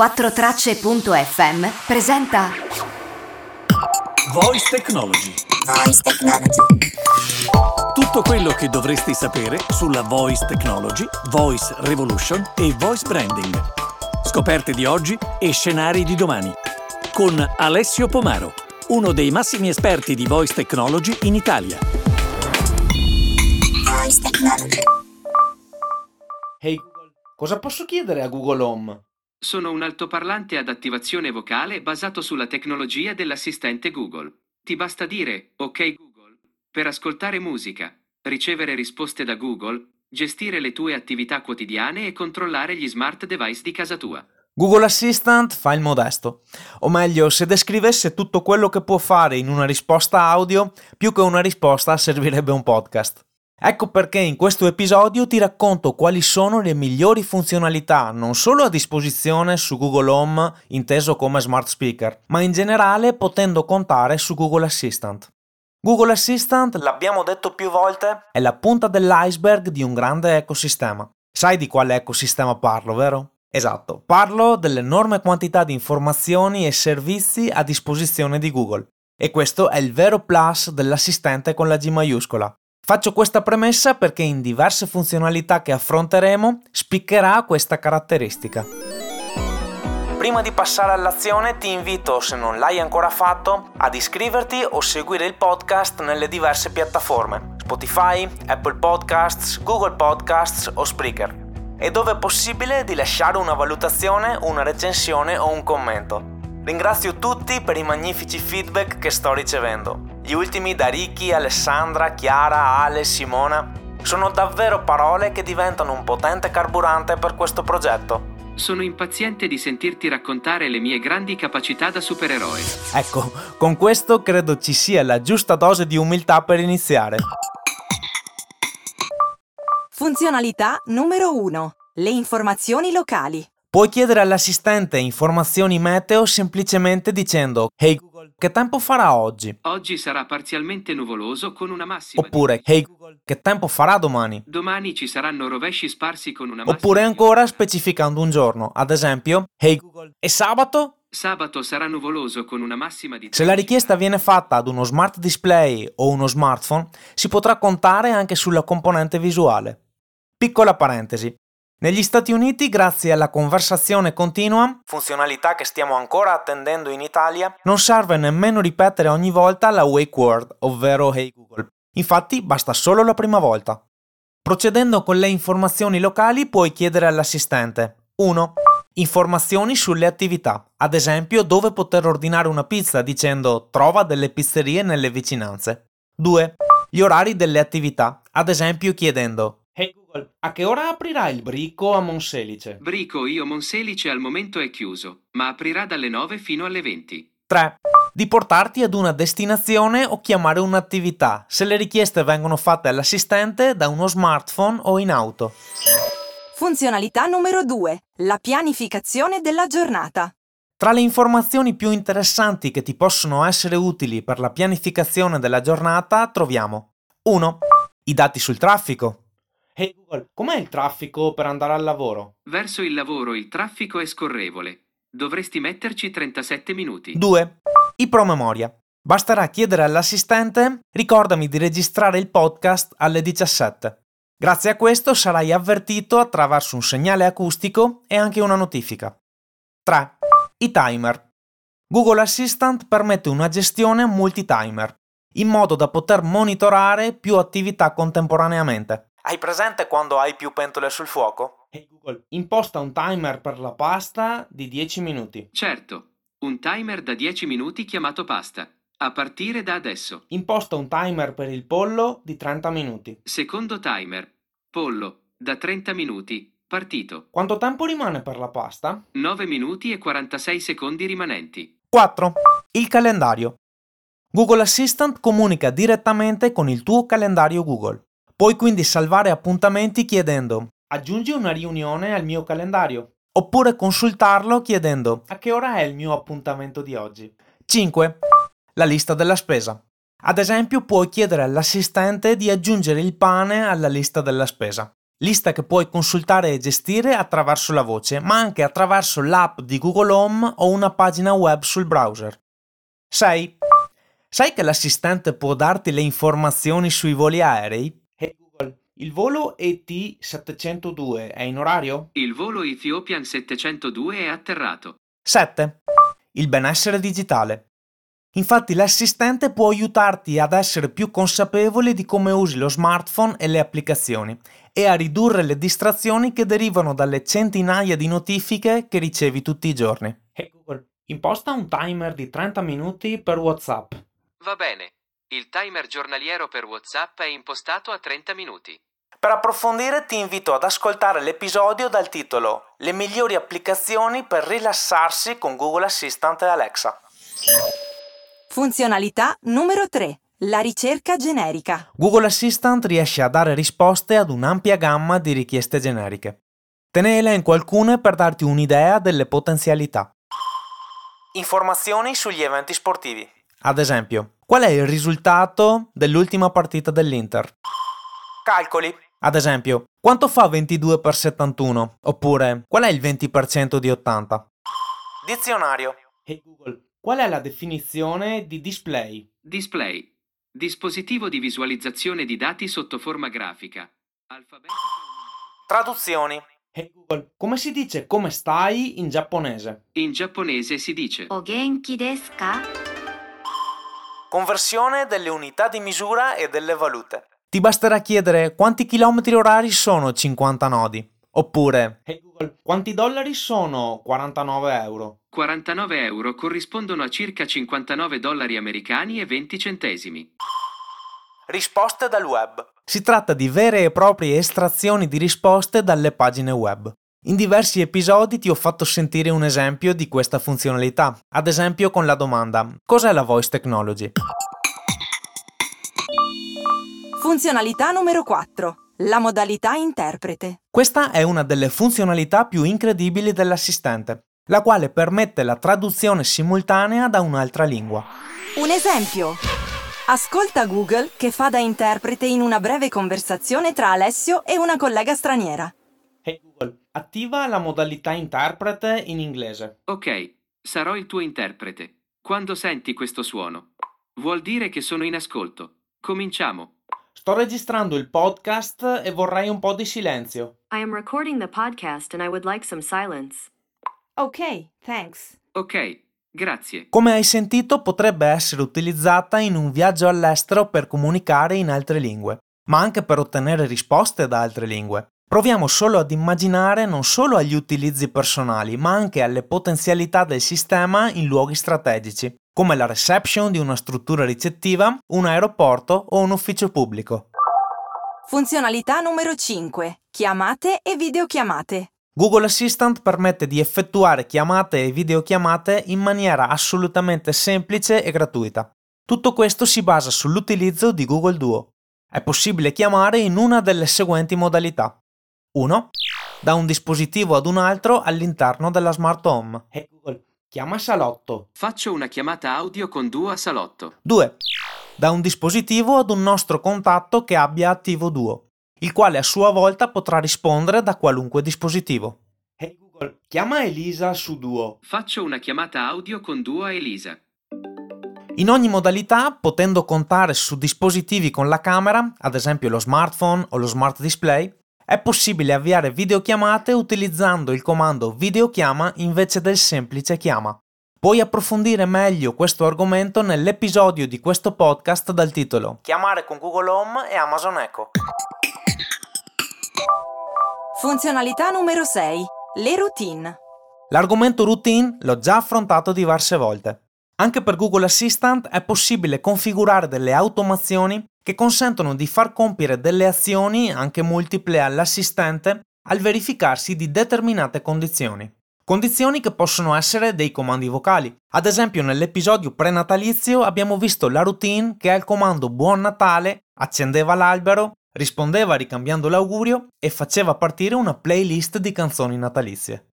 4tracce.fm presenta Voice Technology. Voice Technology. Tutto quello che dovresti sapere sulla Voice Technology, Voice Revolution e Voice Branding. Scoperte di oggi e scenari di domani. Con Alessio Pomaro, uno dei massimi esperti di Voice Technology in Italia. Voice Technology. Hey Google, cosa posso chiedere a Google Home? Sono un altoparlante ad attivazione vocale basato sulla tecnologia dell'assistente Google. Ti basta dire OK Google per ascoltare musica, ricevere risposte da Google, gestire le tue attività quotidiane e controllare gli smart device di casa tua. Google Assistant fa il modesto. O meglio, se descrivesse tutto quello che può fare in una risposta audio, più che una risposta servirebbe un podcast. Ecco perché in questo episodio ti racconto quali sono le migliori funzionalità non solo a disposizione su Google Home, inteso come smart speaker, ma in generale potendo contare su Google Assistant. Google Assistant, l'abbiamo detto più volte, è la punta dell'iceberg di un grande ecosistema. Sai di quale ecosistema parlo, vero? Esatto, parlo dell'enorme quantità di informazioni e servizi a disposizione di Google. E questo è il vero plus dell'assistente con la G maiuscola. Faccio questa premessa perché in diverse funzionalità che affronteremo spiccherà questa caratteristica. Prima di passare all'azione ti invito, se non l'hai ancora fatto, ad iscriverti o seguire il podcast nelle diverse piattaforme Spotify, Apple Podcasts, Google Podcasts o Spreaker e dove è possibile di lasciare una valutazione, una recensione o un commento. Ringrazio tutti per i magnifici feedback che sto ricevendo. Gli ultimi da Ricky, Alessandra, Chiara, Ale, Simona. Sono davvero parole che diventano un potente carburante per questo progetto. Sono impaziente di sentirti raccontare le mie grandi capacità da supereroe. Ecco, con questo credo ci sia la giusta dose di umiltà per iniziare. Funzionalità numero 1. Le informazioni locali. Puoi chiedere all'assistente informazioni meteo semplicemente dicendo Hey Google, che tempo farà oggi? Oggi sarà parzialmente nuvoloso con una massima. di- Oppure Hey Google, che tempo farà domani? Domani ci saranno rovesci sparsi con una massima. Oppure ancora specificando un giorno, ad esempio Hey Google, e sabato? Sabato sarà nuvoloso con una massima di. Se la richiesta viene fatta ad uno smart display o uno smartphone, si potrà contare anche sulla componente visuale. Piccola parentesi. Negli Stati Uniti, grazie alla conversazione continua, funzionalità che stiamo ancora attendendo in Italia, non serve nemmeno ripetere ogni volta la wake word, ovvero Hey Google. Infatti basta solo la prima volta. Procedendo con le informazioni locali puoi chiedere all'assistente 1. Informazioni sulle attività, ad esempio dove poter ordinare una pizza dicendo trova delle pizzerie nelle vicinanze. 2. Gli orari delle attività, ad esempio chiedendo Hey Google, a che ora aprirà il Brico a Monselice? Brico Io Monselice al momento è chiuso, ma aprirà dalle 9 fino alle 20. 3. Di portarti ad una destinazione o chiamare un'attività, se le richieste vengono fatte all'assistente da uno smartphone o in auto. Funzionalità numero 2. La pianificazione della giornata. Tra le informazioni più interessanti che ti possono essere utili per la pianificazione della giornata troviamo 1. I dati sul traffico. Hey Google, com'è il traffico per andare al lavoro? Verso il lavoro il traffico è scorrevole. Dovresti metterci 37 minuti. 2. I promemoria. Basterà chiedere all'assistente ricordami di registrare il podcast alle 17. Grazie a questo sarai avvertito attraverso un segnale acustico e anche una notifica. 3. I timer. Google Assistant permette una gestione multi-timer, in modo da poter monitorare più attività contemporaneamente. Hai presente quando hai più pentole sul fuoco? Hey Google, imposta un timer per la pasta di 10 minuti. Certo, un timer da 10 minuti chiamato pasta. A partire da adesso. Imposta un timer per il pollo di 30 minuti. Secondo timer. Pollo, da 30 minuti. Partito. Quanto tempo rimane per la pasta? 9 minuti e 46 secondi rimanenti. 4. Il calendario. Google Assistant comunica direttamente con il tuo calendario Google. Puoi quindi salvare appuntamenti chiedendo aggiungi una riunione al mio calendario oppure consultarlo chiedendo a che ora è il mio appuntamento di oggi. 5. La lista della spesa. Ad esempio puoi chiedere all'assistente di aggiungere il pane alla lista della spesa. lista che puoi consultare e gestire attraverso la voce, ma anche attraverso l'app di Google Home o una pagina web sul browser. 6. Sai che l'assistente può darti le informazioni sui voli aerei? Il volo ET702 è in orario? Il volo Ethiopian 702 è atterrato. 7. Il benessere digitale. Infatti l'assistente può aiutarti ad essere più consapevole di come usi lo smartphone e le applicazioni e a ridurre le distrazioni che derivano dalle centinaia di notifiche che ricevi tutti i giorni. Hey Google, imposta un timer di 30 minuti per WhatsApp. Va bene. Il timer giornaliero per WhatsApp è impostato a 30 minuti. Per approfondire ti invito ad ascoltare l'episodio dal titolo Le migliori applicazioni per rilassarsi con Google Assistant e Alexa. Funzionalità numero 3. La ricerca generica. Google Assistant riesce a dare risposte ad un'ampia gamma di richieste generiche. Te ne elenco alcune per darti un'idea delle potenzialità. Informazioni sugli eventi sportivi. Ad esempio, qual è il risultato dell'ultima partita dell'Inter? Calcoli. Ad esempio, quanto fa 22 x 71? Oppure, qual è il 20% di 80? Dizionario. Hey Google, qual è la definizione di display? Display. Dispositivo di visualizzazione di dati sotto forma grafica. Alfabeto. Traduzioni. Hey Google, come si dice come stai in giapponese? In giapponese si dice Ogenki desu ka? Conversione delle unità di misura e delle valute. Ti basterà chiedere quanti chilometri orari sono 50 nodi. Oppure, hey Google, quanti dollari sono 49 euro? 49 euro corrispondono a circa 59 dollari americani e 20 centesimi. Risposte dal web. Si tratta di vere e proprie estrazioni di risposte dalle pagine web. In diversi episodi ti ho fatto sentire un esempio di questa funzionalità, ad esempio con la domanda Cos'è la voice technology? Funzionalità numero 4. La modalità interprete. Questa è una delle funzionalità più incredibili dell'assistente, la quale permette la traduzione simultanea da un'altra lingua. Un esempio. Ascolta Google che fa da interprete in una breve conversazione tra Alessio e una collega straniera. Hey Google, attiva la modalità interprete in inglese. Ok, sarò il tuo interprete. Quando senti questo suono, vuol dire che sono in ascolto. Cominciamo. Sto registrando il podcast e vorrei un po' di silenzio. I am recording the podcast and I would like some silence. Ok, thanks. Ok, grazie. Come hai sentito, potrebbe essere utilizzata in un viaggio all'estero per comunicare in altre lingue, ma anche per ottenere risposte da altre lingue. Proviamo solo ad immaginare non solo agli utilizzi personali, ma anche alle potenzialità del sistema in luoghi strategici, come la reception di una struttura ricettiva, un aeroporto o un ufficio pubblico. Funzionalità numero 5. Chiamate e videochiamate. Google Assistant permette di effettuare chiamate e videochiamate in maniera assolutamente semplice e gratuita. Tutto questo si basa sull'utilizzo di Google Duo. È possibile chiamare in una delle seguenti modalità. 1. Da un dispositivo ad un altro all'interno della smart home. Hey Google, chiama salotto. Faccio una chiamata audio con Duo a salotto. 2. Da un dispositivo ad un nostro contatto che abbia attivo Duo, il quale a sua volta potrà rispondere da qualunque dispositivo. Hey Google, chiama Elisa su Duo. Faccio una chiamata audio con Duo a Elisa. In ogni modalità, potendo contare su dispositivi con la camera, ad esempio lo smartphone o lo smart display, è possibile avviare videochiamate utilizzando il comando videochiama invece del semplice chiama. Puoi approfondire meglio questo argomento nell'episodio di questo podcast dal titolo Chiamare con Google Home e Amazon Echo. Funzionalità numero 6. Le routine. L'argomento routine l'ho già affrontato diverse volte. Anche per Google Assistant è possibile configurare delle automazioni che consentono di far compiere delle azioni, anche multiple, all'assistente al verificarsi di determinate condizioni. Condizioni che possono essere dei comandi vocali. Ad esempio nell'episodio prenatalizio abbiamo visto la routine che al comando Buon Natale accendeva l'albero, rispondeva ricambiando l'augurio e faceva partire una playlist di canzoni natalizie.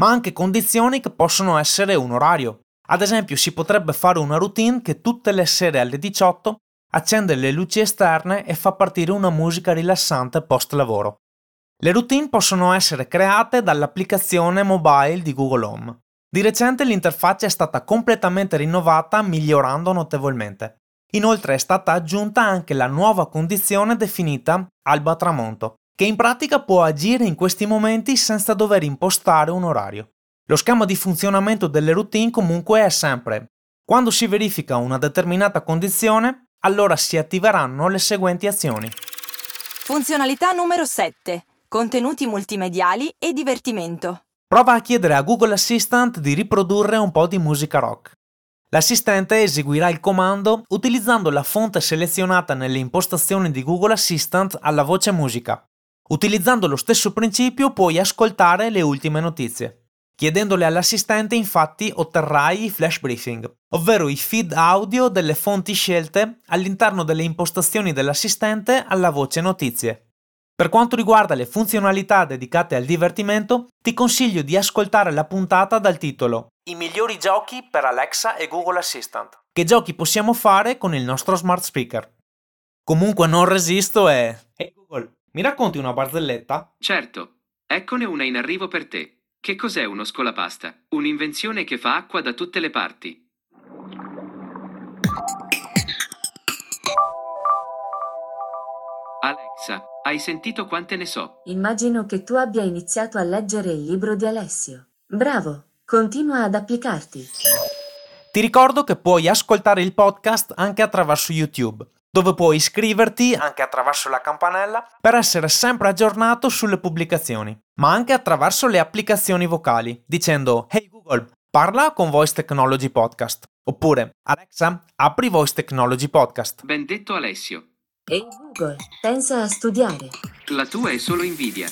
Ma anche condizioni che possono essere un orario. Ad esempio si potrebbe fare una routine che tutte le sere alle 18 accende le luci esterne e fa partire una musica rilassante post lavoro. Le routine possono essere create dall'applicazione mobile di Google Home. Di recente l'interfaccia è stata completamente rinnovata migliorando notevolmente. Inoltre è stata aggiunta anche la nuova condizione definita alba tramonto, che in pratica può agire in questi momenti senza dover impostare un orario. Lo schema di funzionamento delle routine comunque è sempre quando si verifica una determinata condizione, allora si attiveranno le seguenti azioni. Funzionalità numero 7. Contenuti multimediali e divertimento. Prova a chiedere a Google Assistant di riprodurre un po' di musica rock. L'assistente eseguirà il comando utilizzando la fonte selezionata nelle impostazioni di Google Assistant alla voce musica. Utilizzando lo stesso principio puoi ascoltare le ultime notizie. Chiedendole all'assistente infatti otterrai i flash briefing, ovvero i feed audio delle fonti scelte all'interno delle impostazioni dell'assistente alla voce notizie. Per quanto riguarda le funzionalità dedicate al divertimento, ti consiglio di ascoltare la puntata dal titolo I migliori giochi per Alexa e Google Assistant. Che giochi possiamo fare con il nostro smart speaker? Comunque non resisto e... Ehi hey Google, mi racconti una barzelletta? Certo, eccone una in arrivo per te. Che cos'è uno scolapasta? Un'invenzione che fa acqua da tutte le parti. Alexa, hai sentito quante ne so? Immagino che tu abbia iniziato a leggere il libro di Alessio. Bravo, continua ad applicarti. Ti ricordo che puoi ascoltare il podcast anche attraverso YouTube dove puoi iscriverti anche attraverso la campanella per essere sempre aggiornato sulle pubblicazioni, ma anche attraverso le applicazioni vocali, dicendo Hey Google, parla con Voice Technology Podcast. Oppure Alexa, apri Voice Technology Podcast. Ben detto Alessio. Hey Google, pensa a studiare. La tua è solo invidia.